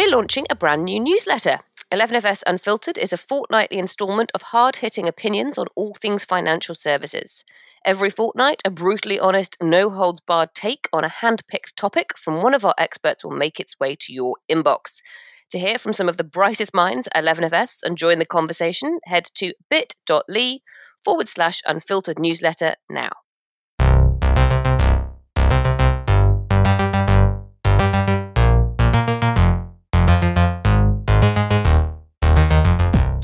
we're launching a brand new newsletter. 11FS Unfiltered is a fortnightly instalment of hard hitting opinions on all things financial services. Every fortnight, a brutally honest, no holds barred take on a hand picked topic from one of our experts will make its way to your inbox. To hear from some of the brightest minds at 11FS and join the conversation, head to bit.ly forward slash unfiltered newsletter now.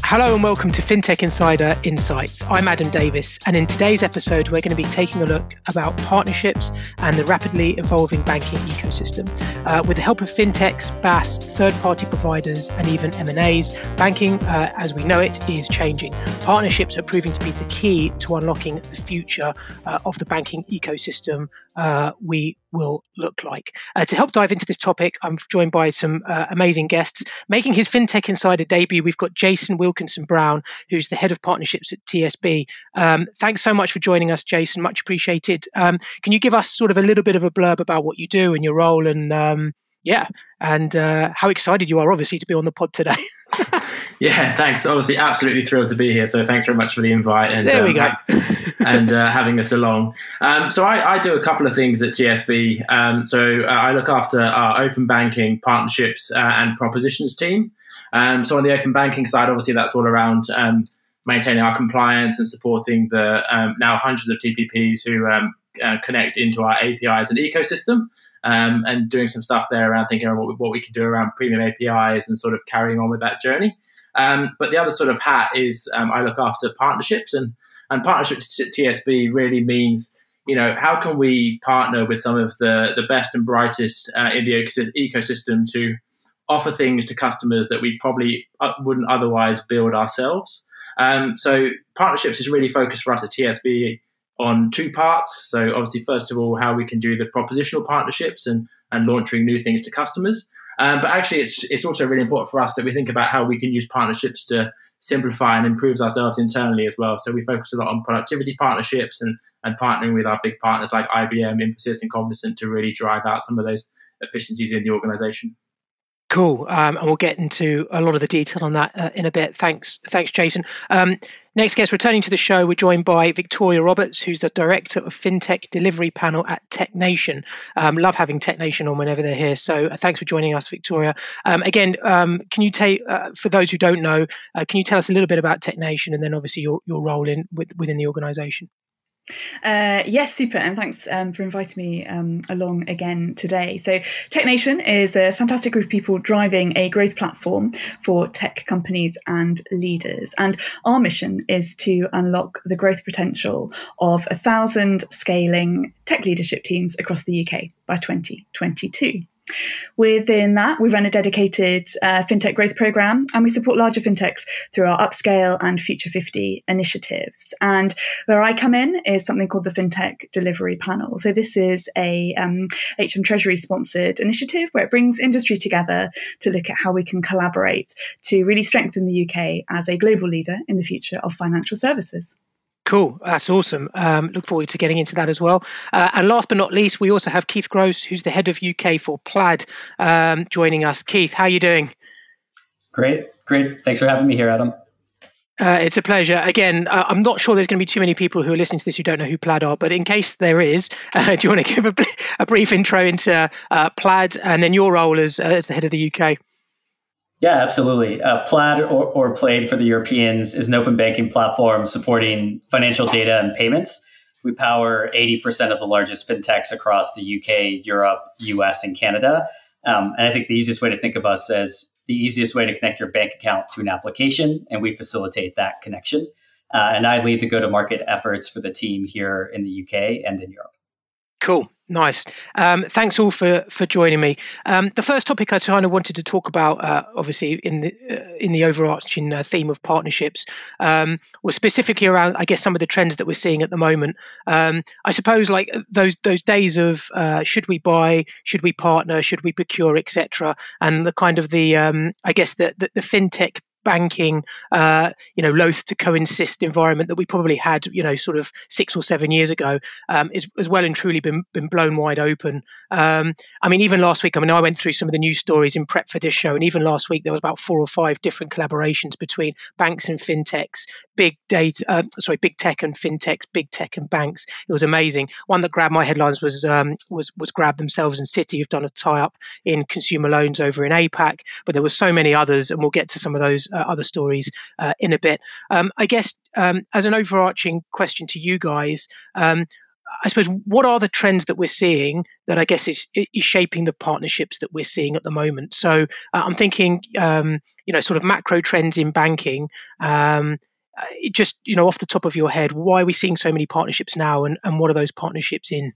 Hello and welcome to FinTech Insider Insights. I'm Adam Davis, and in today's episode, we're going to be taking a look about partnerships and the rapidly evolving banking ecosystem. Uh, with the help of fintechs, BaaS, third-party providers, and even M&As, banking, uh, as we know it, is changing. Partnerships are proving to be the key to unlocking the future uh, of the banking ecosystem uh, we will look like. Uh, to help dive into this topic, I'm joined by some uh, amazing guests. Making his FinTech Insider debut, we've got Jason Wilkinson Brown, who's the head of partnerships at TSB. Um, thanks so much for joining us, Jason. Much appreciated. Um, can you give us sort of a little bit of a blurb about what you do and your role and um, yeah, and uh, how excited you are, obviously, to be on the pod today. yeah, thanks. Obviously, absolutely thrilled to be here. So thanks very much for the invite and there we um, go. and uh, having us along. Um, so I, I, do a couple of things at TSB. Um, so uh, I look after our open banking partnerships uh, and propositions team. Um, so on the open banking side, obviously, that's all around um, maintaining our compliance and supporting the um, now hundreds of TPPs who uh, connect into our APIs and ecosystem um, and doing some stuff there around thinking about what we, what we can do around premium APIs and sort of carrying on with that journey. Um, but the other sort of hat is um, I look after partnerships and and partnerships at TSB really means you know how can we partner with some of the the best and brightest uh, in the ecosystem to offer things to customers that we probably uh, wouldn't otherwise build ourselves. Um, so partnerships is really focused for us at TSB on two parts. So obviously, first of all, how we can do the propositional partnerships and and launching new things to customers. Um, but actually, it's it's also really important for us that we think about how we can use partnerships to simplify and improve ourselves internally as well. So we focus a lot on productivity partnerships and and partnering with our big partners like IBM, Infosys, and Cognizant to really drive out some of those efficiencies in the organization. Cool, um, and we'll get into a lot of the detail on that uh, in a bit. Thanks, thanks, Jason. Um, next guest returning to the show, we're joined by Victoria Roberts, who's the director of FinTech Delivery Panel at TechNation. Um, love having TechNation on whenever they're here. So uh, thanks for joining us, Victoria. Um, again, um, can you take uh, for those who don't know, uh, can you tell us a little bit about TechNation and then obviously your your role in with, within the organisation? Uh, yes, super, and thanks um, for inviting me um, along again today. So, TechNation is a fantastic group of people driving a growth platform for tech companies and leaders. And our mission is to unlock the growth potential of a thousand scaling tech leadership teams across the UK by 2022. Within that, we run a dedicated uh, fintech growth program and we support larger fintechs through our upscale and Future 50 initiatives. And where I come in is something called the Fintech Delivery Panel. So this is a um, HM Treasury sponsored initiative where it brings industry together to look at how we can collaborate to really strengthen the UK as a global leader in the future of financial services. Cool, that's awesome. Um, look forward to getting into that as well. Uh, and last but not least, we also have Keith Gross, who's the head of UK for Plaid, um, joining us. Keith, how are you doing? Great, great. Thanks for having me here, Adam. Uh, it's a pleasure. Again, uh, I'm not sure there's going to be too many people who are listening to this who don't know who Plaid are, but in case there is, uh, do you want to give a, a brief intro into uh, Plaid and then your role as, uh, as the head of the UK? Yeah, absolutely. Uh, Plaid or, or Plaid for the Europeans is an open banking platform supporting financial data and payments. We power 80% of the largest fintechs across the UK, Europe, US, and Canada. Um, and I think the easiest way to think of us as the easiest way to connect your bank account to an application, and we facilitate that connection. Uh, and I lead the go to market efforts for the team here in the UK and in Europe. Cool. Nice. Um, thanks all for for joining me. Um, the first topic I kind of wanted to talk about, uh, obviously in the uh, in the overarching uh, theme of partnerships, um, was specifically around, I guess, some of the trends that we're seeing at the moment. Um, I suppose, like those those days of uh, should we buy, should we partner, should we procure, etc., and the kind of the, um, I guess, the, the, the fintech banking, uh, you know, loath to coinsist environment that we probably had, you know, sort of six or seven years ago, um, is as well and truly been been blown wide open. Um, I mean, even last week, I mean, I went through some of the news stories in prep for this show, and even last week there was about four or five different collaborations between banks and fintechs, big data, uh, sorry, big tech and fintechs, big tech and banks. It was amazing. One that grabbed my headlines was um, was was Grab themselves and Citi have done a tie up in consumer loans over in APAC, but there were so many others, and we'll get to some of those other stories uh, in a bit. Um, I guess um, as an overarching question to you guys. Um, I suppose what are the trends that we're seeing that I guess is is shaping the partnerships that we're seeing at the moment? So uh, I'm thinking, um, you know, sort of macro trends in banking. Um, uh, just you know, off the top of your head, why are we seeing so many partnerships now, and, and what are those partnerships in?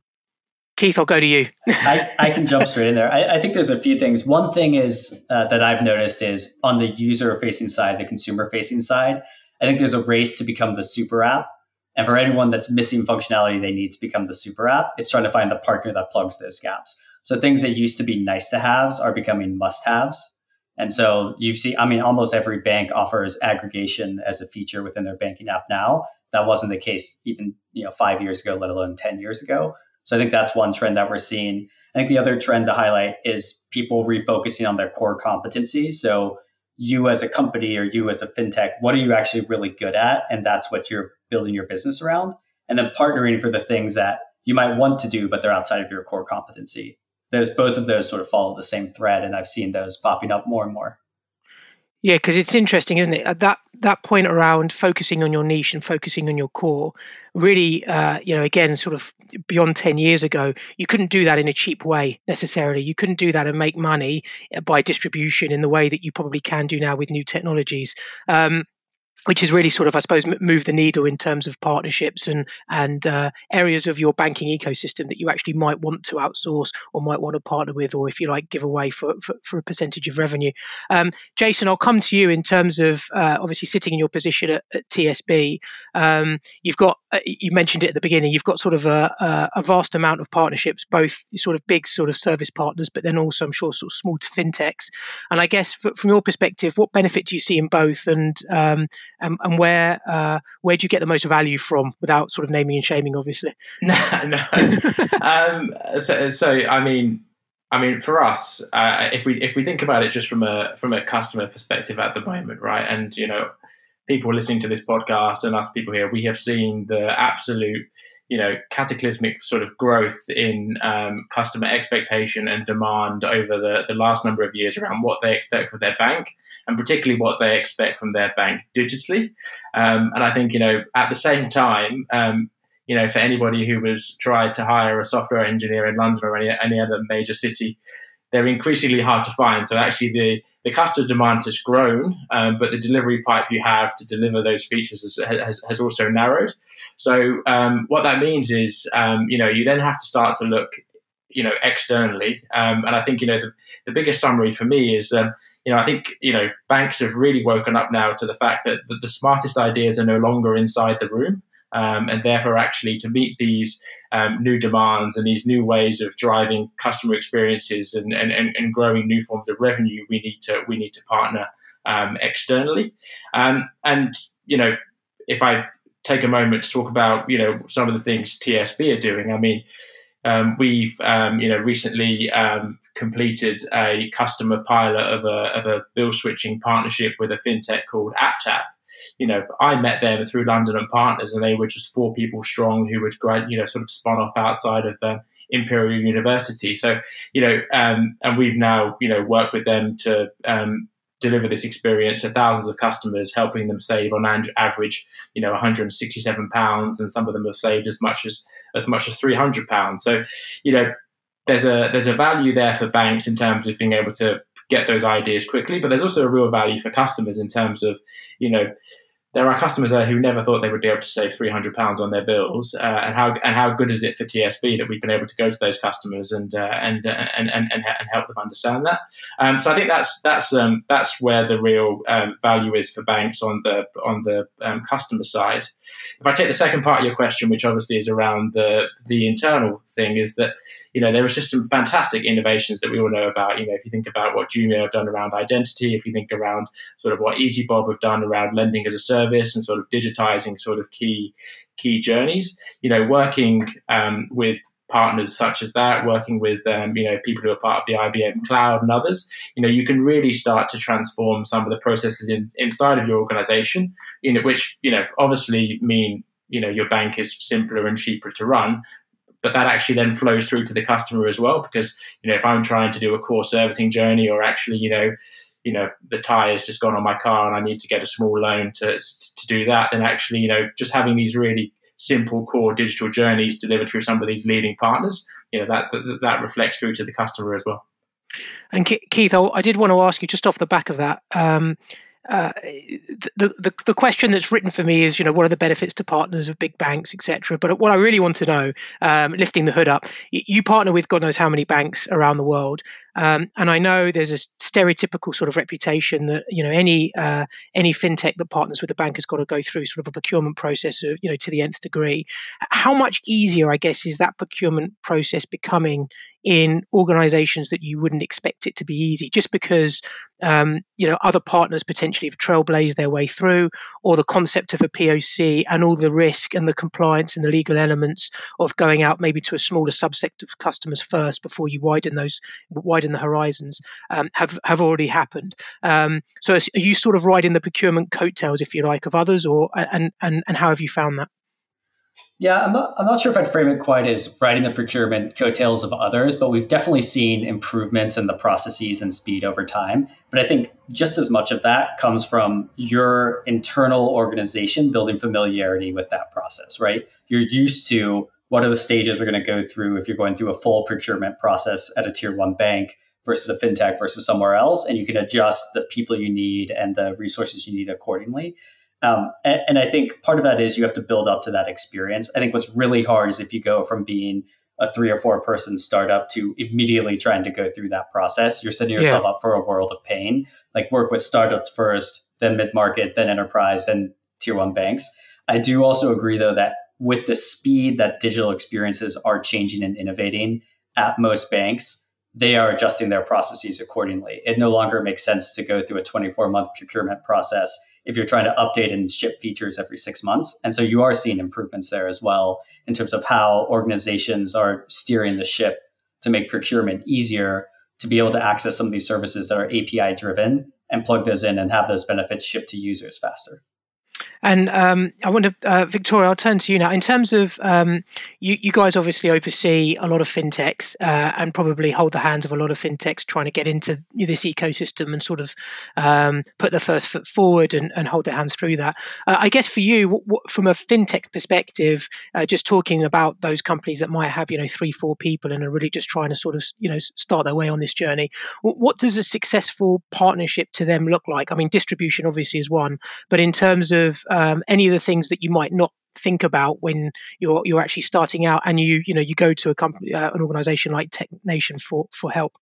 Keith, I'll go to you. I, I, can jump straight in there. I, I, think there's a few things. One thing is uh, that I've noticed is on the user facing side, the consumer facing side, I think there's a race to become the super app. And for anyone that's missing functionality they need to become the super app, it's trying to find the partner that plugs those gaps. So things that used to be nice to haves are becoming must haves. And so you see, I mean, almost every bank offers aggregation as a feature within their banking app now. That wasn't the case even you know five years ago, let alone ten years ago. So I think that's one trend that we're seeing. I think the other trend to highlight is people refocusing on their core competency. So you as a company or you as a fintech, what are you actually really good at? And that's what you're building your business around. And then partnering for the things that you might want to do, but they're outside of your core competency. Those both of those sort of follow the same thread, and I've seen those popping up more and more. Yeah, because it's interesting, isn't it? At that that point around focusing on your niche and focusing on your core, really, uh, you know, again, sort of beyond ten years ago, you couldn't do that in a cheap way necessarily. You couldn't do that and make money uh, by distribution in the way that you probably can do now with new technologies. Um, which has really sort of, I suppose, moved the needle in terms of partnerships and and uh, areas of your banking ecosystem that you actually might want to outsource or might want to partner with, or if you like, give away for for, for a percentage of revenue. Um, Jason, I'll come to you in terms of uh, obviously sitting in your position at, at TSB. Um, you've got uh, you mentioned it at the beginning. You've got sort of a, a, a, vast amount of partnerships, both sort of big sort of service partners, but then also I'm sure sort of small to fintechs. And I guess from your perspective, what benefit do you see in both, and um, and, and where uh, where do you get the most value from without sort of naming and shaming, obviously? No, no. um, so, so I mean, I mean, for us, uh, if we if we think about it just from a from a customer perspective at the moment, right? And you know, people listening to this podcast and us people here, we have seen the absolute you know cataclysmic sort of growth in um, customer expectation and demand over the, the last number of years around what they expect from their bank and particularly what they expect from their bank digitally. Um, and i think you know at the same time um, you know for anybody who was tried to hire a software engineer in london or any, any other major city they're increasingly hard to find. So actually, the the customer demand has grown, um, but the delivery pipe you have to deliver those features has, has, has also narrowed. So um, what that means is, um, you know, you then have to start to look, you know, externally. Um, and I think you know the the biggest summary for me is. Um, you know, I think you know banks have really woken up now to the fact that the, the smartest ideas are no longer inside the room. Um, and therefore actually to meet these um, new demands and these new ways of driving customer experiences and, and, and, growing new forms of revenue, we need to we need to partner um, externally. Um, and you know, if I take a moment to talk about you know some of the things TSB are doing, I mean, um, we've um, you know recently completed a customer pilot of a of a bill switching partnership with a fintech called AppTap you know, I met them through London and Partners, and they were just four people strong who would, you know, sort of spun off outside of um, Imperial University. So, you know, um, and we've now, you know, worked with them to um, deliver this experience to thousands of customers, helping them save on average, you know, 167 pounds, and some of them have saved as much as as much as 300 pounds. So, you know, there's a there's a value there for banks in terms of being able to get those ideas quickly, but there's also a real value for customers in terms of, you know, there are customers there who never thought they would be able to save three hundred pounds on their bills, uh, and how and how good is it for TSB that we've been able to go to those customers and uh, and, uh, and, and and and help them understand that. Um, so I think that's that's um, that's where the real um, value is for banks on the on the um, customer side. If I take the second part of your question, which obviously is around the the internal thing, is that you know, there was just some fantastic innovations that we all know about. You know, if you think about what Jumio have done around identity, if you think around sort of what EasyBob have done around lending as a service and sort of digitizing sort of key key journeys, you know, working um, with partners such as that, working with um, you know people who are part of the IBM cloud and others, you know, you can really start to transform some of the processes in, inside of your organization, you know, which you know obviously mean you know your bank is simpler and cheaper to run but that actually then flows through to the customer as well because you know if i'm trying to do a core servicing journey or actually you know you know the tire has just gone on my car and i need to get a small loan to to do that then actually you know just having these really simple core digital journeys delivered through some of these leading partners you know that that, that reflects through to the customer as well. And keith i did want to ask you just off the back of that um, uh, the, the the question that's written for me is, you know, what are the benefits to partners of big banks, etc. But what I really want to know, um, lifting the hood up, you partner with God knows how many banks around the world. Um, and I know there's a stereotypical sort of reputation that you know any uh, any fintech that partners with a bank has got to go through sort of a procurement process, of, you know, to the nth degree. How much easier, I guess, is that procurement process becoming in organisations that you wouldn't expect it to be easy, just because um, you know other partners potentially have trailblazed their way through, or the concept of a POC and all the risk and the compliance and the legal elements of going out maybe to a smaller subset of customers first before you widen those widen widen the horizons um, have have already happened. Um, so, are you sort of riding the procurement coattails, if you like, of others, or and and and how have you found that? Yeah, I'm not, I'm not sure if I'd frame it quite as riding the procurement coattails of others, but we've definitely seen improvements in the processes and speed over time. But I think just as much of that comes from your internal organization building familiarity with that process, right? You're used to what are the stages we're going to go through if you're going through a full procurement process at a tier one bank versus a fintech versus somewhere else and you can adjust the people you need and the resources you need accordingly. Um, and, and, i think part of that is you have to build up to that experience. I think what's really hard is if you go from being a three or four person startup to immediately trying to go through that process you're setting yourself yeah. up for a world of pain. Like work with startups first then mid-market then enterprise then tier one banks. I do also agree though that with the speed that digital experiences are changing and innovating at most banks, they are adjusting their processes accordingly. It no longer makes sense to go through a 24 month procurement process if you're trying to update and ship features every six months. And so you are seeing improvements there as well in terms of how organizations are steering the ship to make procurement easier to be able to access some of these services that are API driven and plug those in and have those benefits shipped to users faster. And um, I wonder, uh, Victoria, I'll turn to you now. In terms of um, you, you guys obviously oversee a lot of fintechs uh, and probably hold the hands of a lot of fintechs trying to get into this ecosystem and sort of um, put their first foot forward and, and hold their hands through that. Uh, I guess for you, what, what, from a fintech perspective, uh, just talking about those companies that might have you know three, four people and are really just trying to sort of you know start their way on this journey. What, what does a successful partnership to them look like? I mean, distribution obviously is one, but in terms of um, any of the things that you might not think about when you're you're actually starting out and you you know you go to a company uh, an organization like Tech Nation for for help?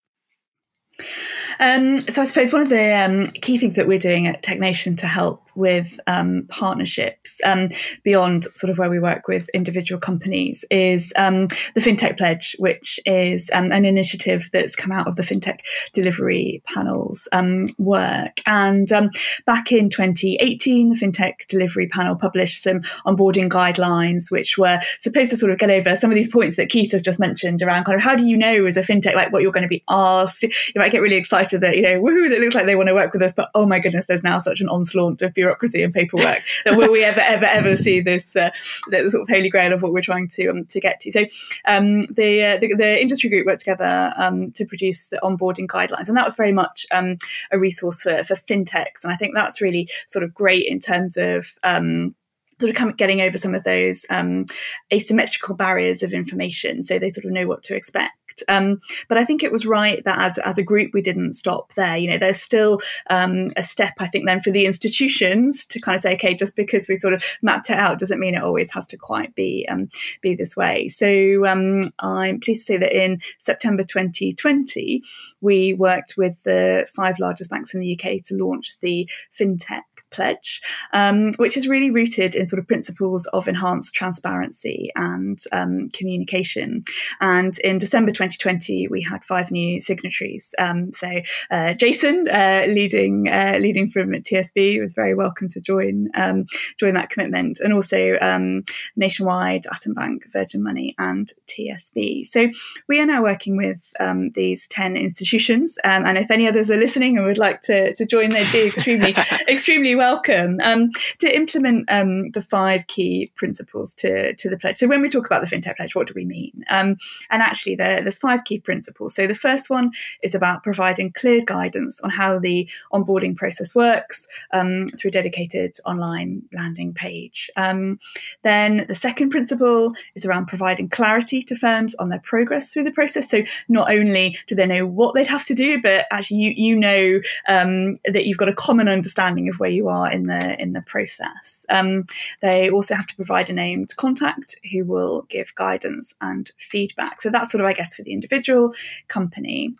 Um, so I suppose one of the um, key things that we're doing at Tech Nation to help with um, partnerships um, beyond sort of where we work with individual companies is um, the FinTech Pledge, which is um, an initiative that's come out of the FinTech Delivery Panel's um, work. And um, back in 2018, the FinTech Delivery Panel published some onboarding guidelines, which were supposed to sort of get over some of these points that Keith has just mentioned around kind of how do you know as a FinTech like what you're going to be asked? You might get really excited that, you know, woohoo, that looks like they want to work with us, but oh my goodness, there's now such an onslaught of bureaucracy bureaucracy and paperwork that will we ever ever ever see this uh, the sort of holy grail of what we're trying to um, to get to? So um, the, uh, the, the industry group worked together um, to produce the onboarding guidelines and that was very much um, a resource for for fintechs and I think that's really sort of great in terms of um, sort of getting over some of those um, asymmetrical barriers of information so they sort of know what to expect. Um, but I think it was right that as, as a group, we didn't stop there. You know, there's still um, a step, I think, then for the institutions to kind of say, okay, just because we sort of mapped it out doesn't mean it always has to quite be um, be this way. So um, I'm pleased to say that in September 2020, we worked with the five largest banks in the UK to launch the FinTech pledge, um, which is really rooted in sort of principles of enhanced transparency and um, communication. And in December 2020, we had five new signatories. Um, so uh, Jason, uh, leading uh, leading from TSB, was very welcome to join um, join that commitment, and also um, Nationwide, Atom Bank, Virgin Money, and TSB. So we are now working with um, these ten institutions, and if any others are listening and would like to, to join, they'd be extremely extremely welcome um, to implement um, the five key principles to, to the pledge. So, when we talk about the FinTech pledge, what do we mean? Um, and actually, there, there's five key principles. So, the first one is about providing clear guidance on how the onboarding process works um, through dedicated online landing page. Um, then, the second principle is around providing clarity to firms on their progress through the process. So, not only do they know what they'd have to do, but actually, you, you know um, that you've got a common understanding of where you are in the in the process. Um, they also have to provide a named contact who will give guidance and feedback. So that's sort of, I guess, for the individual company.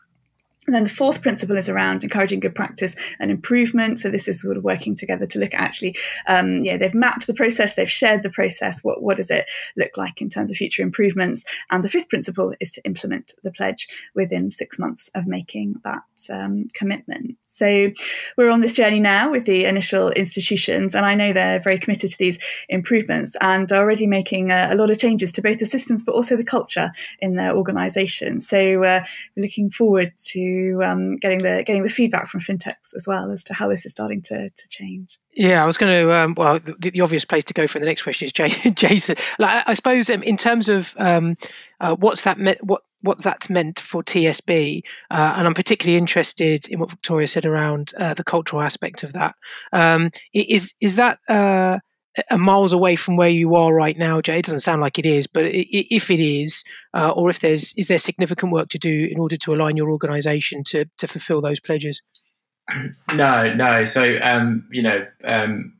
And then the fourth principle is around encouraging good practice and improvement. So this is sort of working together to look at actually, um, yeah, they've mapped the process, they've shared the process. What what does it look like in terms of future improvements? And the fifth principle is to implement the pledge within six months of making that um, commitment. So we're on this journey now with the initial institutions, and I know they're very committed to these improvements and are already making a, a lot of changes to both the systems but also the culture in their organisation. So uh, we're looking forward to um, getting the getting the feedback from fintechs as well as to how this is starting to, to change. Yeah, I was going to. Um, well, the, the, obvious place to go for the next question is Jason. Like, I suppose um, in terms of um, uh, what's that me- what what that's meant for TSB, uh, and I'm particularly interested in what Victoria said around uh, the cultural aspect of that. Um, is is that uh, a miles away from where you are right now, Jay? It doesn't sound like it is, but if it is, uh, or if there's is there significant work to do in order to align your organisation to to fulfil those pledges? No, no. So um, you know, um,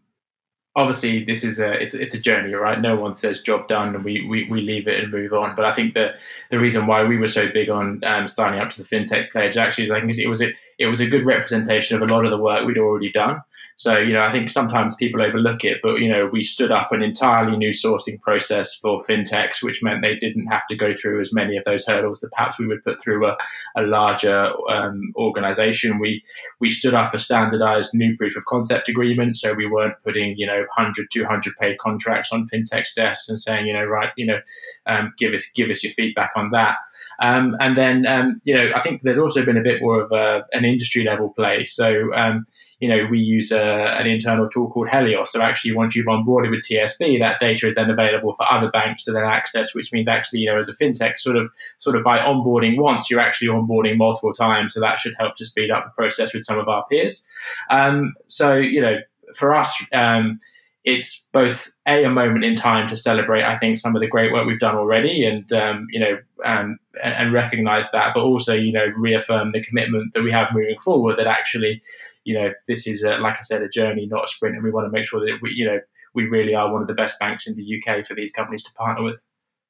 obviously this is a it's, it's a journey, right? No one says job done and we, we, we leave it and move on. But I think that the reason why we were so big on um, signing up to the fintech pledge actually is I think it was it it was a good representation of a lot of the work we'd already done. So, you know, I think sometimes people overlook it, but, you know, we stood up an entirely new sourcing process for fintechs, which meant they didn't have to go through as many of those hurdles that perhaps we would put through a, a larger um, organization. We, we stood up a standardized new proof of concept agreement. So we weren't putting, you know, 100, 200 page contracts on fintechs desks and saying, you know, right, you know, um, give us, give us your feedback on that. Um, and then, um, you know, I think there's also been a bit more of a, an industry level play. So, um, you know, we use a, an internal tool called Hellios. So actually, once you've onboarded with TSB, that data is then available for other banks to then access, which means actually, you know, as a fintech, sort of, sort of by onboarding once, you're actually onboarding multiple times. So that should help to speed up the process with some of our peers. Um, so, you know, for us, um, it's both a a moment in time to celebrate. I think some of the great work we've done already, and um, you know, um, and, and, recognize that, but also you know, reaffirm the commitment that we have moving forward. That actually, you know, this is a, like I said, a journey, not a sprint, and we want to make sure that we, you know, we really are one of the best banks in the UK for these companies to partner with.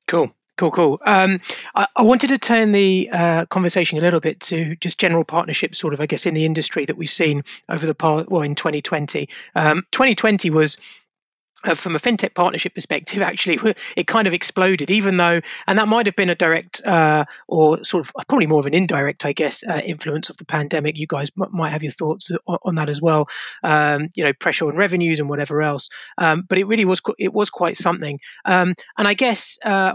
Cool. Cool, cool. Um, I, I, wanted to turn the uh, conversation a little bit to just general partnerships, sort of, I guess, in the industry that we've seen over the past, well, in 2020. Um, 2020 was uh, from a fintech partnership perspective, actually, it kind of exploded, even though, and that might have been a direct uh, or sort of probably more of an indirect, I guess, uh, influence of the pandemic. You guys m- might have your thoughts on, on that as well. Um, you know, pressure on revenues and whatever else. Um, but it really was it was quite something. Um, and I guess uh,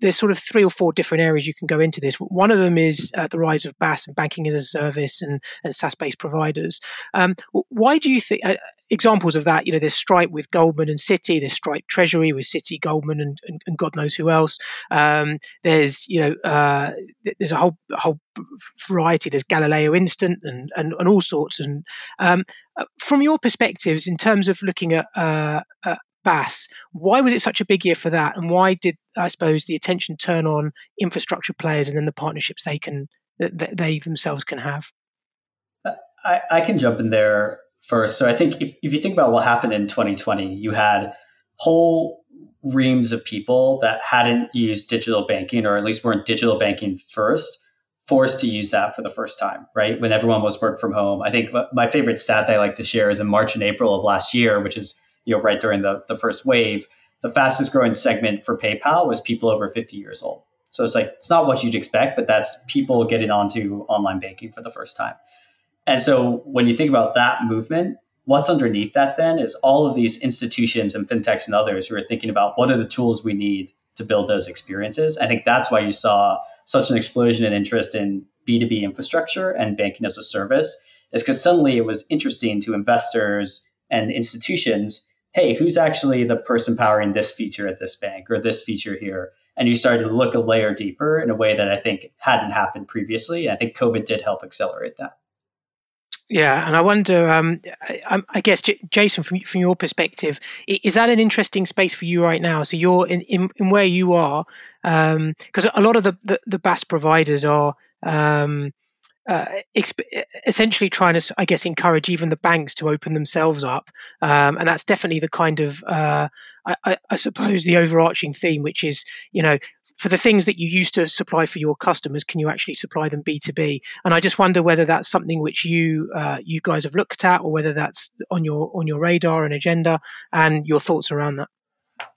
there's sort of three or four different areas you can go into this. One of them is uh, the rise of BaaS and banking as a service and, and SaaS-based providers. Um, why do you think? Uh, examples of that, you know, there's Stripe with Goldman and Citi, there's Stripe Treasury with Citi, Goldman, and, and, and God knows who else. Um, there's, you know, uh, there's a whole whole variety. There's Galileo Instant and and, and all sorts. And um, uh, from your perspectives, in terms of looking at uh, uh, BaaS. Why was it such a big year for that, and why did I suppose the attention turn on infrastructure players and then the partnerships they can that they themselves can have? I, I can jump in there first. So I think if, if you think about what happened in 2020, you had whole reams of people that hadn't used digital banking or at least weren't digital banking first forced to use that for the first time, right? When everyone was work from home. I think my favorite stat that I like to share is in March and April of last year, which is you know right during the, the first wave, the fastest growing segment for PayPal was people over 50 years old. So it's like it's not what you'd expect, but that's people getting onto online banking for the first time. And so when you think about that movement, what's underneath that then is all of these institutions and fintechs and others who are thinking about what are the tools we need to build those experiences. I think that's why you saw such an explosion in interest in B2B infrastructure and banking as a service is because suddenly it was interesting to investors and institutions hey, who's actually the person powering this feature at this bank or this feature here? And you started to look a layer deeper in a way that I think hadn't happened previously. I think COVID did help accelerate that. Yeah, and I wonder. Um, I, I, guess, J- Jason, from from your perspective, is that an interesting space for you right now? So you're in in, in where you are, because um, a lot of the, the, the BaaS providers are. Um, uh, exp- essentially trying to, I guess, encourage even the banks to open themselves up, um, and that's definitely the kind of, uh, I, I, suppose, the overarching theme, which is, you know, for the things that you used to supply for your customers, can you actually supply them B two B? And I just wonder whether that's something which you uh, you guys have looked at, or whether that's on your on your radar and agenda, and your thoughts around that.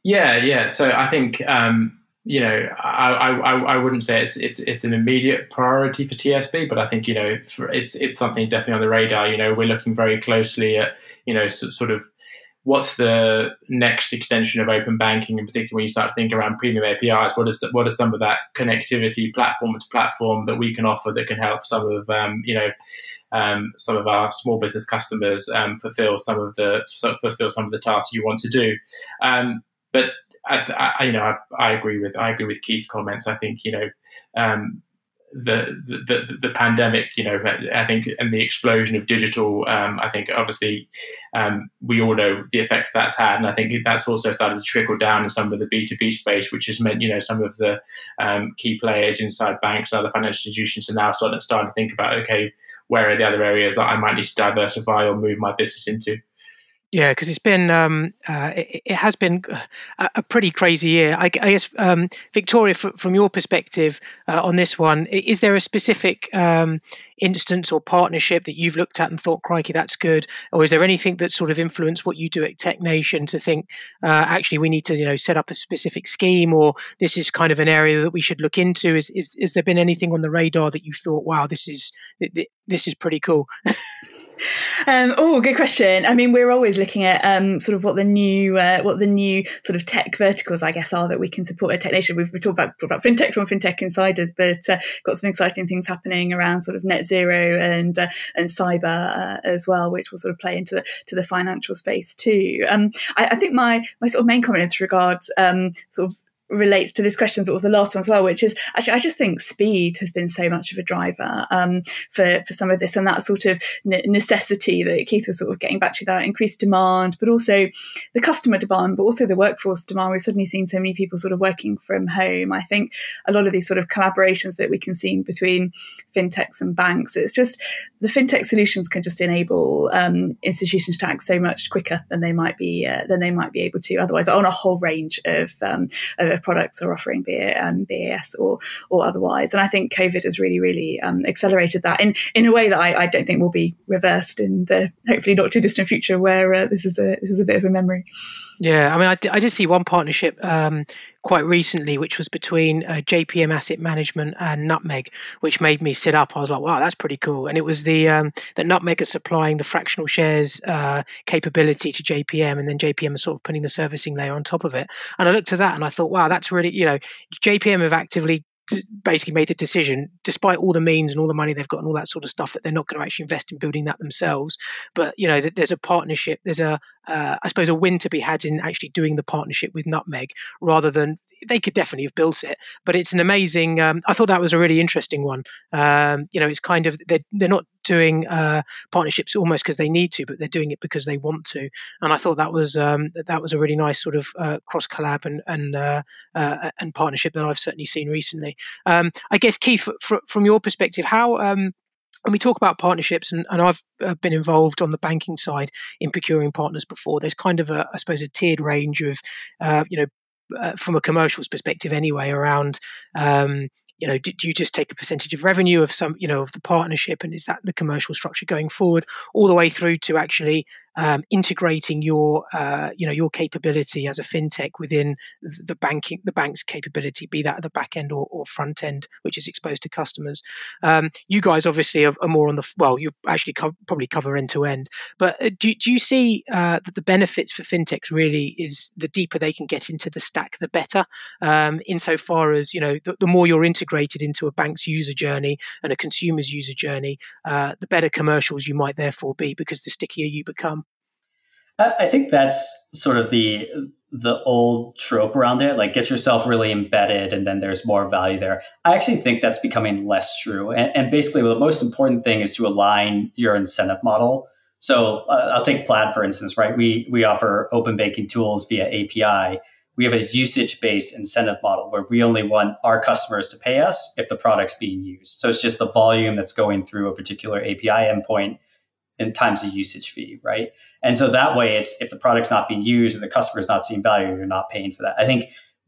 Yeah, yeah. So I think um, you know I, I I wouldn't say it's it's it's an immediate priority for TSB, but I think you know it's it's something definitely on the radar. You know, we're looking very closely at you know sort of what's the next extension of open banking, in particular when you start to think around premium APIs? What is what are some of that connectivity platform to platform that we can offer that can help some of um, you know um, some of our small business customers um, fulfill some of the fulfill some of the tasks you want to do. Um, but I, I, you know, I, I, agree with I agree with Keith's comments. I think you know um, the, the the pandemic, you know, I think, and the explosion of digital, um, I think, obviously, um, we all know the effects that's had, and I think that's also started to trickle down in some of the B two B space, which has meant, you know, some of the um, key players inside banks and other financial institutions are now starting starting to think about, okay, where are the other areas that I might need to diversify or move my business into. Yeah, because it's been um, uh, it, it, has been a, a, pretty crazy year. I, I guess um, Victoria, f- from your perspective uh, on this one, is there a specific um, instance or partnership that you've looked at and thought, "Crikey, that's good," or is there anything that sort of influenced what you do at Tech Nation to think, uh, actually, we need to you know set up a specific scheme, or this is kind of an area that we should look into? Is is, is there been anything on the radar that you thought, "Wow, this is this is pretty cool"? Um, oh, good question. I mean, we're always looking at um, sort of what the new uh, what the new sort of tech verticals, I guess, are that we can support at Tech Nation. We've, we talked about, about fintech from Fintech Insiders, but uh, got some exciting things happening around sort of net zero and uh, and cyber uh, as well, which will sort of play into the to the financial space too. Um, I, I, think my my sort of main comment in regards um, sort of relates to this question, sort of the last one as well, which is actually I just think speed has been so much of a driver um, for for some of this, and that sort of necessity that Keith was sort of getting back to that increased demand, but also the customer demand, but also the workforce demand. We've suddenly seen so many people sort of working from home. I think a lot of these sort of collaborations that we can see between fintechs and banks, it's just the fintech solutions can just enable um, institutions to act so much quicker than they might be uh, than they might be able to otherwise on a whole range of, um, of products are offering, be it um, BaaS or or otherwise. And I think COVID has really, really um, accelerated that in in a way that I, I, don't think will be reversed in the hopefully not too distant future, where uh, this is a this is a bit of a memory. Yeah, I mean, I, d- I did see one partnership um, quite recently, which was between uh, JPM Asset Management and Nutmeg, which made me sit up. I was like, "Wow, that's pretty cool!" And it was the um, that Nutmeg is supplying the fractional shares uh, capability to JPM, and then JPM is sort of putting the servicing layer on top of it. And I looked at that and I thought, "Wow, that's really you know, JPM have actively basically made the decision, despite all the means and all the money they've got and all that sort of stuff, that they're not going to actually invest in building that themselves. But you know, there's a partnership. There's a, uh, I suppose, a win to be had in actually doing the partnership with Nutmeg, rather than they could definitely have built it. But it's an amazing. Um, I thought that was a really interesting one. Um, you know, it's kind of they're they're not doing uh, partnerships almost because they need to, but they're doing it because they want to. And I thought that was um, that was a really nice sort of uh, cross collab and and uh, uh, and partnership that I've certainly seen recently. Um, I guess Keith, from your perspective, how um, when we talk about partnerships, and, and I've uh, been involved on the banking side in procuring partners before, there's kind of a, I suppose, a tiered range of, uh, you know, uh, from a commercials perspective anyway, around um, you know, do, do, you just take a percentage of revenue of some, you know, of the partnership, and is that the commercial structure going forward, all the way through to actually um, integrating your, uh, you know, your capability as a fintech within the banking, the bank's capability, be that at the back end or, or front end, which is exposed to customers. Um, you guys obviously are, are, more on the well, you actually co- probably cover end to end, but uh, do, do you see uh, that the benefits for fintechs really is the deeper they can get into the stack, the better. Um, insofar as you know, the, the more you're integrated into a bank's user journey and a consumer's user journey, uh, the better commercials you might therefore be because the stickier you become. I think that's sort of the the old trope around it, like get yourself really embedded and then there's more value there. I actually think that's becoming less true. And, and basically, the most important thing is to align your incentive model. So uh, I'll take Plaid for instance, right? We we offer open banking tools via API we have a usage based incentive model where we only want our customers to pay us if the product's being used. So it's just the volume that's going through a particular API endpoint in times a usage fee, right? And so that way, it's if the product's not being used and the customer's not seeing value, you're not paying for that. I think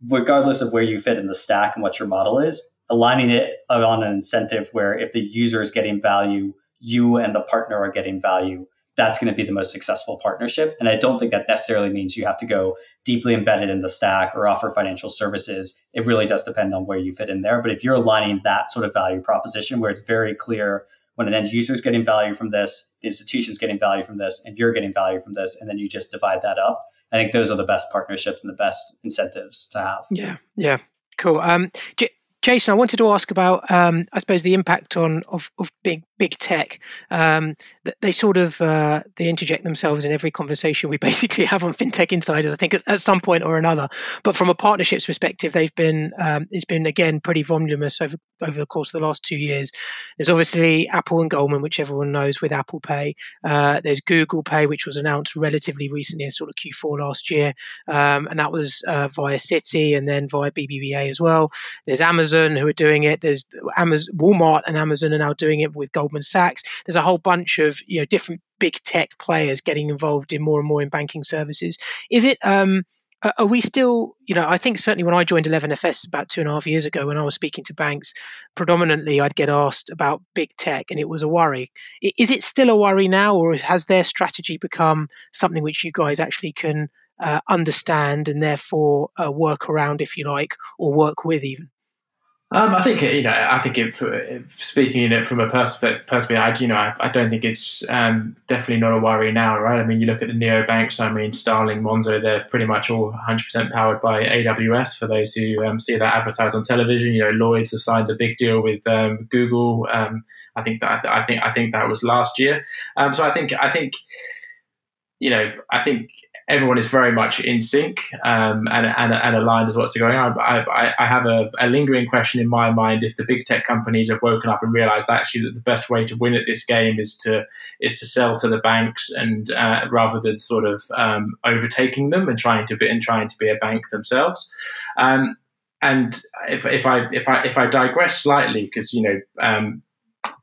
regardless of where you fit in the stack and what your model is, aligning it on an incentive where if the user is getting value, you and the partner are getting value that's going to be the most successful partnership. And I don't think that necessarily means you have to go deeply embedded in the stack or offer financial services. It really does depend on where you fit in there. But if you're aligning that sort of value proposition where it's very clear when an end user is getting value from this, the institution is getting value from this, and you're getting value from this, and then you just divide that up. I think those are the best partnerships and the best incentives to have. Yeah, yeah, cool. Um, J- Jason, I wanted to ask about, um, I suppose, the impact on of, of big big tech. Um, they sort of uh, they interject themselves in every conversation we basically have on fintech insiders. I think at, at some point or another. But from a partnerships perspective, they've been um, it's been again pretty voluminous over over the course of the last two years. There's obviously Apple and Goldman, which everyone knows with Apple Pay. Uh, there's Google Pay, which was announced relatively recently in sort of Q4 last year, um, and that was uh, via Citi and then via BBVA as well. There's Amazon who are doing it. There's Amazon, Walmart and Amazon are now doing it with Goldman Sachs. There's a whole bunch of you know different big tech players getting involved in more and more in banking services. Is it? Um, are we still, you know, I think certainly when I joined 11FS about two and a half years ago, when I was speaking to banks, predominantly I'd get asked about big tech and it was a worry. Is it still a worry now, or has their strategy become something which you guys actually can uh, understand and therefore uh, work around, if you like, or work with even? Um, I think you know. I think speaking in it from a perspective, I you know, I, I don't think it's um, definitely not a worry now, right? I mean, you look at the neo banks. I mean, Starling, Monzo, they're pretty much all 100% powered by AWS. For those who um, see that advertised on television, you know, Lloyds has signed the big deal with um, Google. Um, I think that I think I think that was last year. Um, so I think I think you know, I think everyone is very much in sync um, and, and, and, aligned as what's going on. I, I, have a, a, lingering question in my mind if the big tech companies have woken up and realized actually that the best way to win at this game is to is to sell to the banks and uh, rather than sort of um, overtaking them and trying to be and trying to be a bank themselves. Um, and if, if I if I if I digress slightly, because you know um,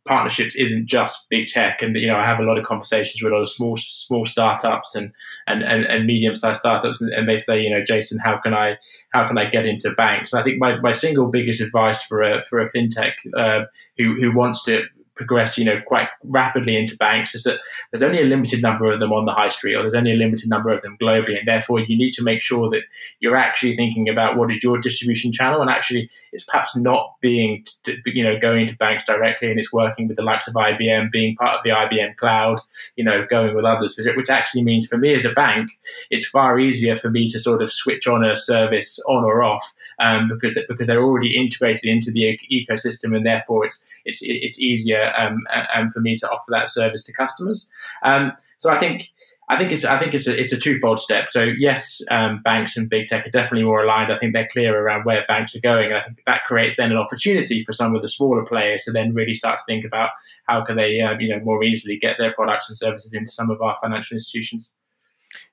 partnerships isn't just big tech. And you know i have a lot of conversations with a lot of small small startups and and and, and medium sized startups and, and, they say you know jason how can i how can i get into banks? And i think my, my single biggest advice for a for a fintech uh, who who wants to progress, you know, quite rapidly into banks is that there's only a limited number of them on the high street, or there's only a limited number of them globally, and therefore you need to make sure that you're actually thinking about what is your distribution channel, and actually it's perhaps not being, you know, going to banks directly, and it's working with the likes of IBM, being part of the IBM cloud, you know, going with others, which actually means for me as a bank, it's far easier for me to sort of switch on a service on or off um, because because they're already integrated into the ecosystem, and therefore it's it's it's easier um, and for me to offer that service to customers. Um, so I think I think it's I think it's a, it's a twofold step. So yes, um, banks and big tech are definitely more aligned. I think they're clear around where banks are going. And I think that creates then an opportunity for some of the smaller players to then really start to think about how can they um, you know more easily get their products and services into some of our financial institutions.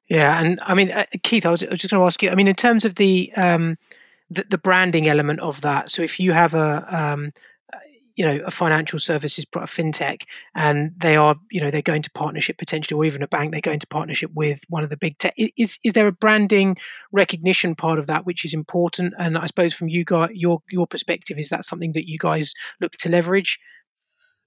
Yeah, and I mean, uh, Keith, I was, I was just going to ask you. I mean, in terms of the, um, the the branding element of that. So if you have a um, you know a financial services a fintech and they are you know they're going to partnership potentially or even a bank they're going to partnership with one of the big tech is is there a branding recognition part of that which is important? And i suppose from you guys your your perspective is that something that you guys look to leverage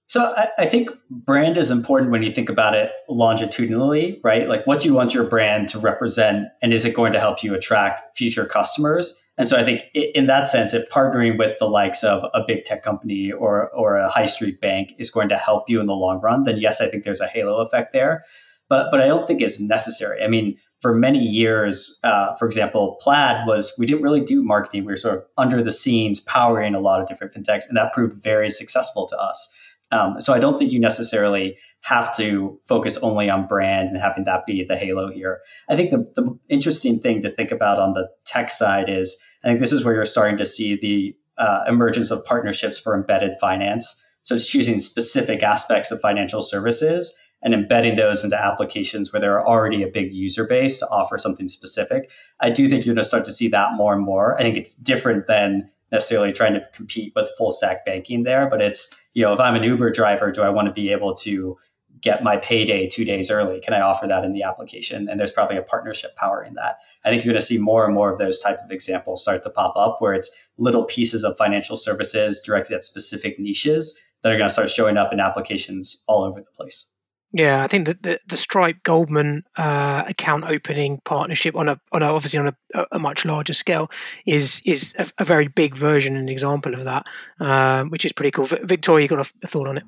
so I, I, think brand is important when you think about it longitudinally, right? Like what do you want your brand to represent and is it going to help you attract future customers? And so I think in that sense, if partnering with the likes of a big tech company or, or a high street bank is going to help you in the long run, then yes, I think there's a halo effect there. But, but I don't think it's necessary. I mean, for many years, uh, for example, Plaid was, we didn't really do marketing. We were sort of under the scenes powering a lot of different fintechs, and that proved very successful to us. Um, so I don't think you necessarily have to focus only on brand and having that be the halo here. I think the, the interesting thing to think about on the tech side is I think this is where you're starting to see the uh, emergence of partnerships for embedded finance. So it's choosing specific aspects of financial services and embedding those into applications where there are already a big user base to offer something specific. I do think you're going to start to see that more and more. I think it's different than necessarily trying to compete with full stack banking there, but it's, you know, if I'm an Uber driver, do I want to be able to get my payday two days early? Can I offer that in the application? And there's probably a partnership power in that. I think you're going to see more and more of those type of examples start to pop up where it's little pieces of financial services directed at specific niches that are going to start showing up in applications all over the place. Yeah, I think that the, the Stripe Goldman uh, account opening partnership on a on a, obviously on a, a, much larger scale is is a, a, very big version and example of that, um, which is pretty cool. Victoria, you got a thought on it?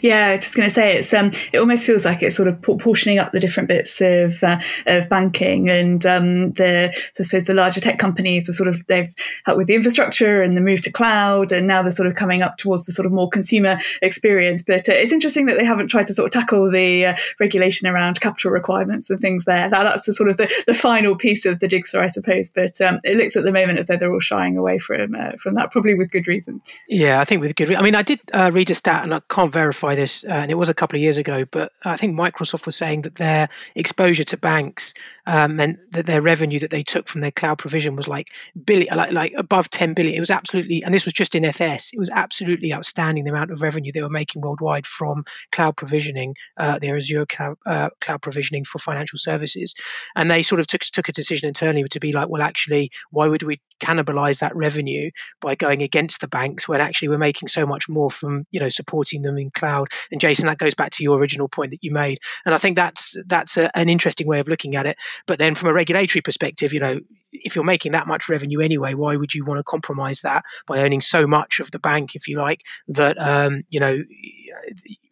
Yeah, just going to say it's um, it almost feels like it's sort of portioning up the different bits of uh, of banking and um, the so I suppose the larger tech companies are sort of they've helped with the infrastructure and the move to cloud and now they're sort of coming up towards the sort of more consumer experience. But uh, it's interesting that they haven't tried to sort of tackle the uh, regulation around capital requirements and things there. That, that's the sort of the, the final piece of the jigsaw, I suppose. But um, it looks at the moment as though they're all shying away from uh, from that, probably with good reason. Yeah, I think with good. Re- I mean, I did uh, read a stat and I can't verify this, uh, and it was a couple of years ago, but I think Microsoft was saying that their exposure to banks um, meant that their revenue that they took from their cloud provision was like billion, like, like above 10 billion. It was absolutely, and this was just in FS, it was absolutely outstanding the amount of revenue they were making worldwide from cloud provisioning, uh, their Azure cloud, uh, cloud provisioning for financial services. And they sort of took, took a decision internally to be like, well, actually, why would we cannibalize that revenue by going against the banks when actually we're making so much more from, you know, supporting them in cloud? And Jason, that goes back to your original point that you made. And I think that's, that's a, an interesting way of looking at it. But then from a regulatory perspective, you know, if you're making that much revenue anyway, why would you want to compromise that by owning so much of the bank, if you like, that um, you know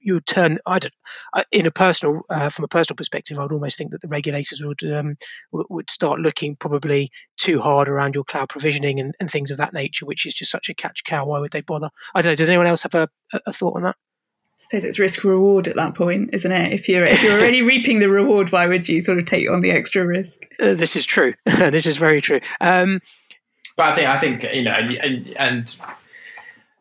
you turn? I don't, in a personal, uh, from a personal perspective, I would almost think that the regulators would um, would start looking probably too hard around your cloud provisioning and, and things of that nature, which is just such a catch cow. Why would they bother? I don't know. Does anyone else have a, a thought on that? I suppose it's risk reward at that point, isn't it? If you're if you're already reaping the reward, why would you sort of take on the extra risk? Uh, this is true. this is very true. Um, but I think I think you know, and, and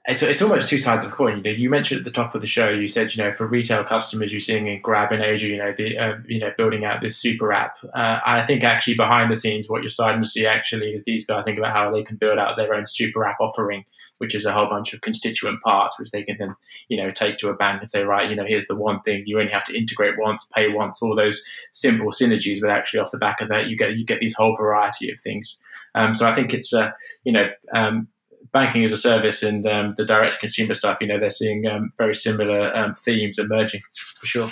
it's, it's almost two sides of a coin. You know, you mentioned at the top of the show, you said, you know, for retail customers, you're seeing in Grab in Asia, you know, the uh, you know building out this super app. Uh, I think actually behind the scenes, what you're starting to see actually is these guys think about how they can build out their own super app offering, which is a whole bunch of constituent parts, which they can then you know take to a bank and say, right, you know, here's the one thing you only have to integrate once, pay once, all those simple synergies. But actually, off the back of that, you get you get these whole variety of things. Um, so I think it's uh, you know. Um, banking as a service and um, the direct consumer stuff, you know, they're seeing um, very similar um, themes emerging for sure.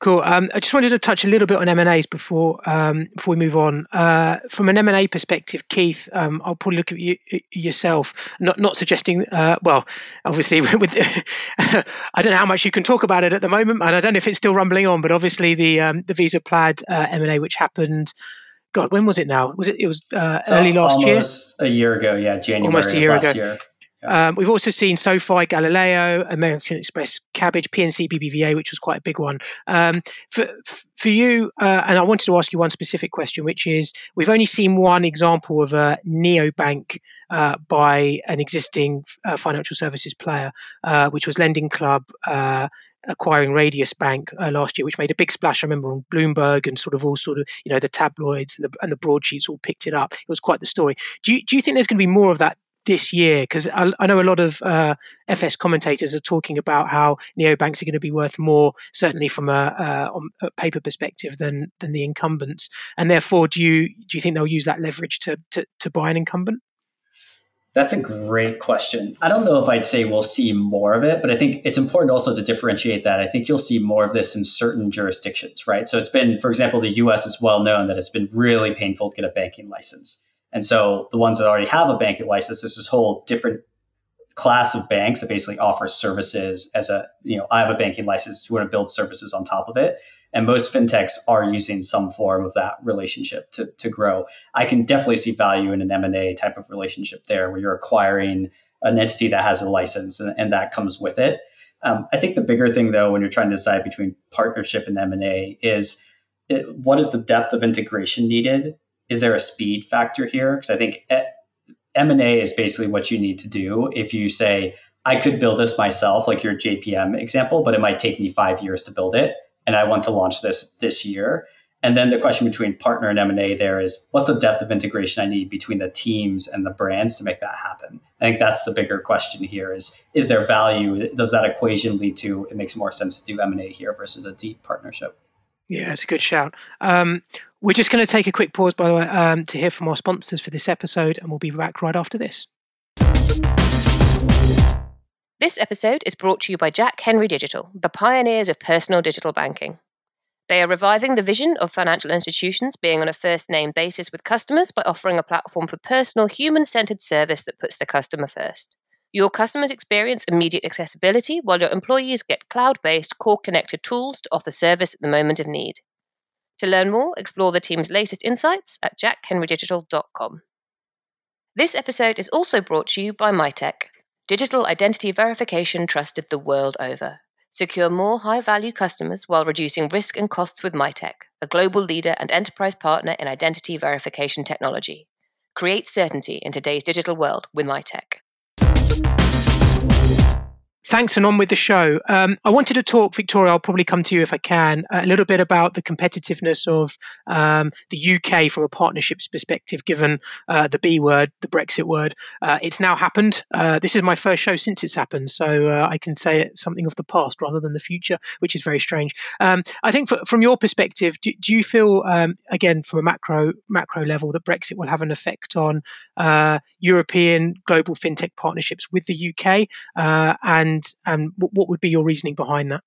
Cool. Um, I just wanted to touch a little bit on M and A's before um, before we move on. Uh, from an M and A perspective, Keith, um, I'll probably look at you yourself. Not not suggesting. Uh, well, obviously, with I don't know how much you can talk about it at the moment, and I don't know if it's still rumbling on. But obviously, the the Visa Plaid uh, M and A, which happened God, when was it now? Was it? It was uh, early last year. Almost a year ago. Yeah, January. Almost a year ago. Year. Um, we've also seen SoFi, Galileo, American Express, Kabbage, PNC, BBVA, which was quite a big one. Um, for for you, uh, and I wanted to ask you one specific question, which is we've only seen one example of a neobank uh, by an existing uh, financial services player, uh, which was Lending Club uh, acquiring Radius Bank uh, last year, which made a big splash. I remember on Bloomberg and sort of all sort of you know the tabloids and the, and the broadsheets all picked it up. It was quite the story. Do you do you think there's going to be more of that this year? Because I, I, know a lot of uh, FS commentators are talking about how neobanks are going to be worth more, certainly from a, a, paper perspective, than than the incumbents. And therefore, do you do you think they'll use that leverage to to, to buy an incumbent? That's a great question. I don't know if I'd say we'll see more of it, but I think it's important also to differentiate that. I think you'll see more of this in certain jurisdictions, right? So it's been, for example, the US is well known that it's been really painful to get a banking license. And so the ones that already have a banking license, there's this whole different class of banks that basically offer services as a, you know, I have a banking license, you want to build services on top of it. And most fintechs are using some form of that relationship to, to grow. I can definitely see value in an M&A type of relationship there where you're acquiring an entity that has a license and, and that comes with it. Um, I think the bigger thing though, when you're trying to decide between partnership and M&A is it, what is the depth of integration needed? Is there a speed factor here? Because I think M&A is basically what you need to do if you say, I could build this myself, like your JPM example, but it might take me five years to build it and I want to launch this this year. And then the question between partner and M&A there is what's the depth of integration I need between the teams and the brands to make that happen? I think that's the bigger question here is is there value? Does that equation lead to it makes more sense to do M&A here versus a deep partnership? Yeah, it's a good shout. Um, we're just going to take a quick pause, by the way, um, to hear from our sponsors for this episode, and we'll be back right after this. This episode is brought to you by Jack Henry Digital, the pioneers of personal digital banking. They are reviving the vision of financial institutions being on a first name basis with customers by offering a platform for personal, human centered service that puts the customer first. Your customers experience immediate accessibility, while your employees get cloud based, core connected tools to offer service at the moment of need. To learn more, explore the team's latest insights at jackhenrydigital.com. This episode is also brought to you by Mitek, Digital identity verification trusted the world over. Secure more high value customers while reducing risk and costs with Mitek, a global leader and enterprise partner in identity verification technology. Create certainty in today's digital world with Mitek. Thanks, and on with the show. Um, I wanted to talk, Victoria. I'll probably come to you if I can, a little bit about the competitiveness of um, the UK from a partnerships perspective, given uh, the B word, the Brexit word. Uh, it's now happened. Uh, this is my first show since it's happened, so uh, I can say something of the past rather than the future, which is very strange. Um, I think, for, from your perspective, do, do you feel, um, again, from a macro macro level, that Brexit will have an effect on uh, European global fintech partnerships with the UK uh, and and um, and what would be your reasoning behind that?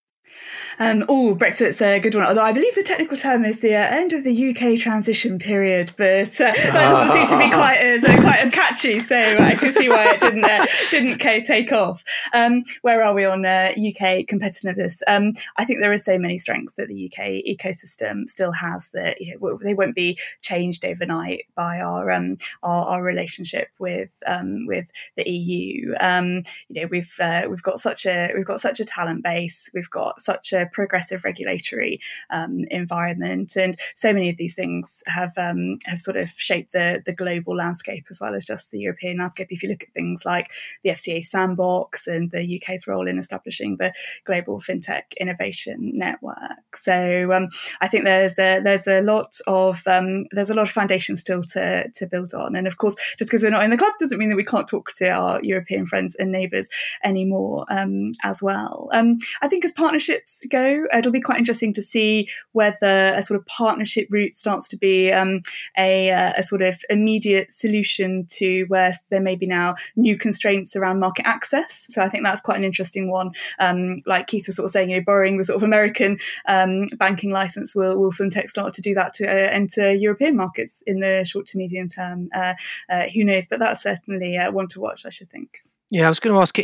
Um, oh, Brexit's a good one. Although I believe the technical term is the uh, end of the UK transition period, but uh, that doesn't seem to be quite as uh, quite as catchy. So I can see why it didn't uh, didn't take off. Um, where are we on UK uh, competitiveness? Um, I think there are so many strengths that the UK ecosystem still has that you know, they won't be changed overnight by our um, our, our, relationship with um, with the EU. Um, you know, we've uh, we've got such a we've got such a talent base. We've got such a progressive regulatory um, environment, and so many of these things have um, have sort of shaped the the global landscape as well as just the European landscape. If you look at things like the FCA sandbox and the UK's role in establishing the global fintech innovation network, so um, I think there's a, there's a lot of um, there's a lot of foundation still to to build on, and of course, just because we're not in the club doesn't mean that we can't talk to our European friends and neighbours anymore um, as well. Um, I think as partnership partnerships go, it'll be quite interesting to see whether a sort of partnership route starts to be um, a, uh, a, sort of immediate solution to where there may be now new constraints around market access. So I think that's quite an interesting one. Um, like Keith was sort of saying, you know, borrowing the sort of American um, banking license, will, will FinTech start to do that to uh, enter European markets in the short to medium term? Uh, uh who knows? But that's certainly uh, one to watch, I should think. Yeah, I was going to ask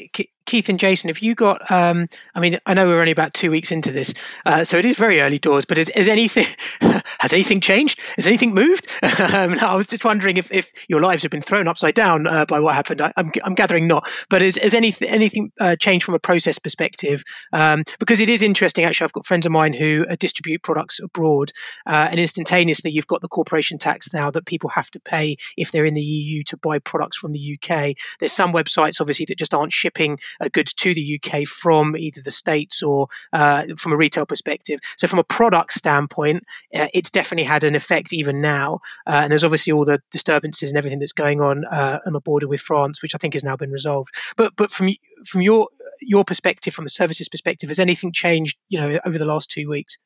Keith and Jason, have you got? Um, I mean, I know we're only about two weeks into this, uh, so it is very early doors. But has, anything has anything changed? Has anything moved? um, I was just wondering if, if your lives have been thrown upside down uh, by what happened. I, am I'm gathering not. But has, has anything anything uh, changed from a process perspective? Um, because it is interesting. Actually, I've got friends of mine who uh, distribute products abroad, uh, and instantaneously you've got the corporation tax now that people have to pay if they're in the EU to buy products from the UK. There's some websites obviously that just aren't shipping uh, goods to the UK from either the States or uh, from a retail perspective. So, from a product standpoint, uh, it's definitely had an effect even now. Uh, and there's obviously all the disturbances and everything that's going on uh, on the border with France, which I think has now been resolved. But but from from your your perspective, from a services perspective, has anything changed? You know, over the last two weeks?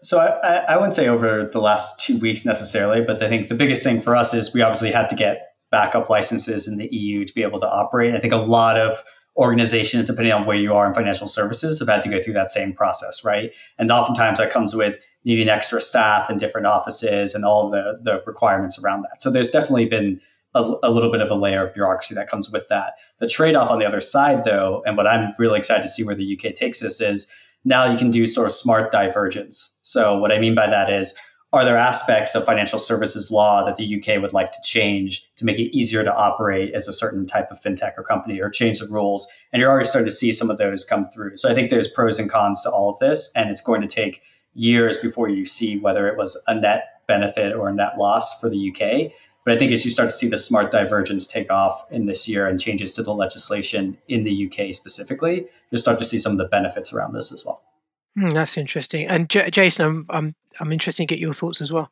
So I, I wouldn't say over the last two weeks necessarily, but I think the biggest thing for us is we obviously had to get backup licenses in the EU to be able to operate. I think a lot of organizations, depending on where you are in financial services, have had to go through that same process, right? And oftentimes that comes with needing extra staff in different offices and all the, the requirements around that. So there's definitely been a, a little bit of a layer of bureaucracy that comes with that. The trade off on the other side, though, and what I'm really excited to see where the UK takes this is now you can do sort of smart divergence. So what I mean by that is are there aspects of financial services law that the UK would like to change to make it easier to operate as a certain type of fintech or company or change the rules? And you're already starting to see some of those come through. So I think there's pros and cons to all of this, and it's going to take years before you see whether it was a net benefit or a net loss for the UK. But I think as you start to see the smart divergence take off in this year and changes to the legislation in the UK specifically, you'll start to see some of the benefits around this as well. Mm, that's interesting. And J- Jason, I'm, I'm I'm interested to get your thoughts as well.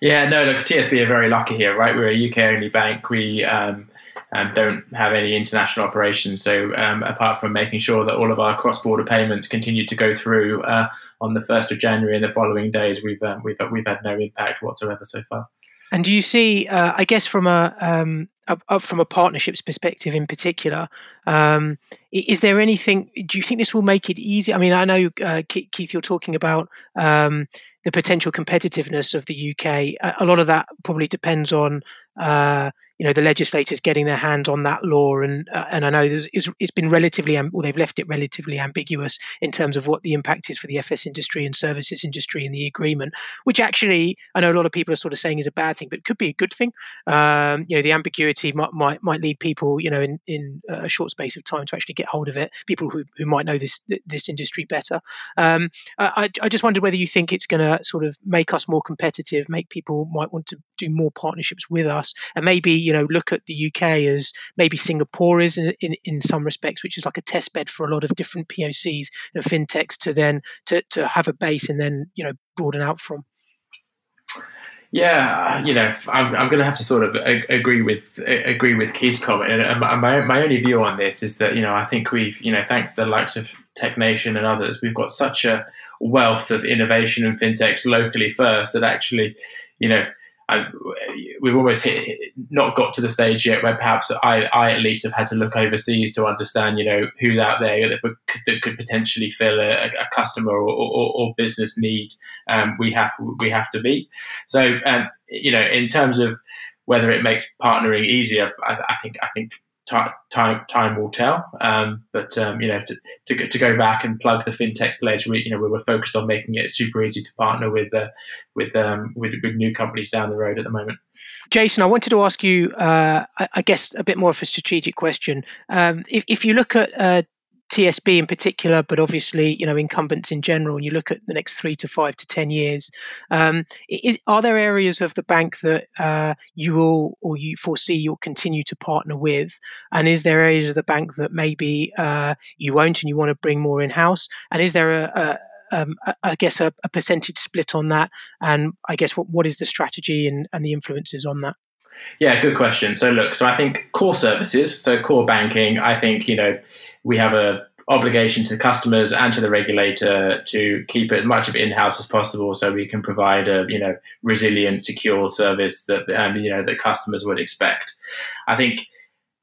Yeah, no, look, TSB are very lucky here, right? We're a UK only bank. We um, um, don't have any international operations. So, um, apart from making sure that all of our cross-border payments continue to go through uh, on the first of January and the following days, we've uh, we've we've had no impact whatsoever so far. And do you see, uh, I guess, from a um, up, up, from a partnerships perspective in particular, um, is there anything? Do you think this will make it easy? I mean, I know uh, Keith, you're talking about um, the potential competitiveness of the UK. A lot of that probably depends on uh, you know the legislators getting their hand on that law, and uh, and I know it's, it's been relatively, well, they've left it relatively ambiguous in terms of what the impact is for the FS industry and services industry in the agreement, which actually I know a lot of people are sort of saying is a bad thing, but could be a good thing. Um, you know, the ambiguity might, might might lead people, you know, in in a short space of time to actually get hold of it. People who, who might know this this industry better. Um, I I just wondered whether you think it's going to sort of make us more competitive, make people might want to do more partnerships with us, and maybe you know look at the UK as maybe Singapore is in, in, in some respects, which is like a test bed for a lot of different POCs and fintechs to then to, to have a base and then you know broaden out from. Yeah, uh, you know, I'm, I'm going to have to sort of agree with agree with Keith's comment. And my my only view on this is that you know I think we've you know thanks to the likes of Tech Nation and others, we've got such a wealth of innovation and fintechs locally first that actually, you know, I, we've almost hit, not got to the stage yet where perhaps I, I at least have had to look overseas to understand, you know, who's out there that, that could potentially fill a, a customer or, or, or, business need. Um, we have we have to meet. So, um, you know, in terms of whether it makes partnering easier, I, I think I think time time will tell. Um, but um, you know, to, to, to go back and plug the fintech pledge, we you know we were focused on making it super easy to partner with uh, with, um, with, with new companies down the road at the moment. Jason, I wanted to ask you, uh, I, guess, a bit more of a strategic question. Um, if, if you look at uh, TSB in particular, but obviously, you know, incumbents in general, and you look at the next three to five to 10 years, um, is, are there areas of the bank that uh, you will or you foresee you'll continue to partner with? And is there areas of the bank that maybe uh, you won't and you want to bring more in house? And is there a, a um, I guess a, a, percentage split on that, and I guess what, what is the strategy and, and the influences on that? Yeah, good question. So look, so I think core services, so core banking, I think you know we have a obligation to the customers and to the regulator to keep as much of it in-house as possible so we can provide a you know resilient secure service that um, you know that customers would expect i think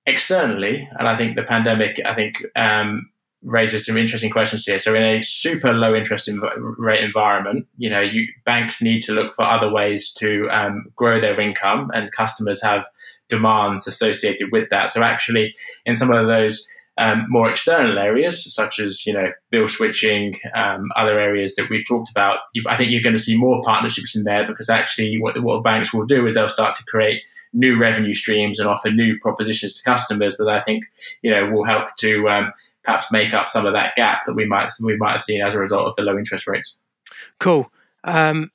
externally and i think the pandemic i think um, raises some interesting questions here. So in a super low interest rate environment you know you banks need to look for other ways to um, grow their income and customers have demands associated with that. So actually in some of those um, more external areas, such as you know bill switching, um, other areas that we've talked about, I think you're going to see more partnerships in there because actually, what the what banks will do is they'll start to create new revenue streams and offer new propositions to customers that I think you know will help to um, perhaps make up some of that gap that we might we might have seen as a result of the low interest rates. Cool. Um,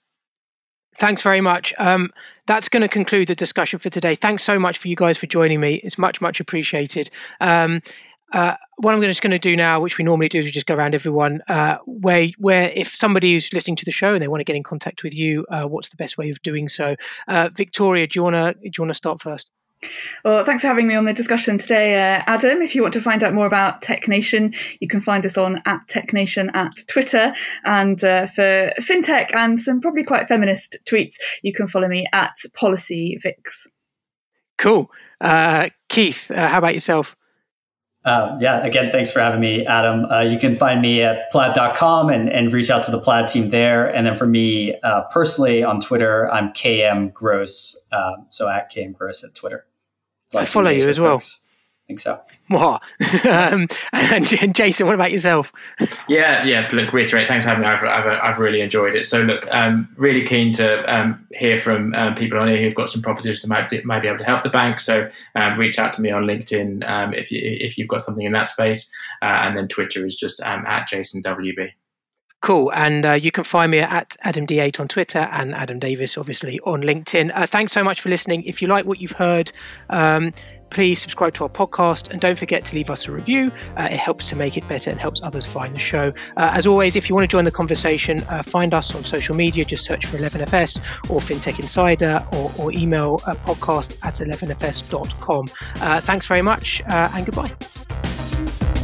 thanks very much. Um, that's going to conclude the discussion for today. Thanks so much for you guys for joining me. It's much much appreciated. Um, uh, what I'm just going to do now, which we normally do, is we just go around everyone. Uh, where, where if somebody who's listening to the show and they want to get in contact with you, uh, what's the best way of doing so? Uh, Victoria, do you want to do you want to start first? Well, thanks for having me on the discussion today, uh, Adam. If you want to find out more about Tech Nation, you can find us on at Tech Nation at Twitter. And uh, for fintech and some probably quite feminist tweets, you can follow me at Policy Vix. Cool. Uh, Keith, uh, how about yourself? Uh, yeah, again, thanks for having me, Adam. Uh, you can find me at plaid.com and, and reach out to the Plaid team there. And then for me uh, personally on Twitter, I'm KM Gross. Um, so at KM Gross at Twitter. I follow you as well. Folks think so. What? um, and Jason, what about yourself? Yeah, yeah. Look, reiterate. Thanks for having me. I've, I've, I've really enjoyed it. So, look, um, really keen to um, hear from um, people on here who've got some propositions that might be, might be able to help the bank. So, um, reach out to me on LinkedIn um, if you if you've got something in that space, uh, and then Twitter is just at Jason WB. Cool. And uh, you can find me at AdamD8 on Twitter and Adam Davis, obviously, on LinkedIn. Uh, thanks so much for listening. If you like what you've heard, um, please subscribe to our podcast and don't forget to leave us a review. Uh, it helps to make it better and helps others find the show. Uh, as always, if you want to join the conversation, uh, find us on social media. Just search for 11FS or FinTech Insider or, or email podcast at 11fs.com. Uh, thanks very much uh, and goodbye.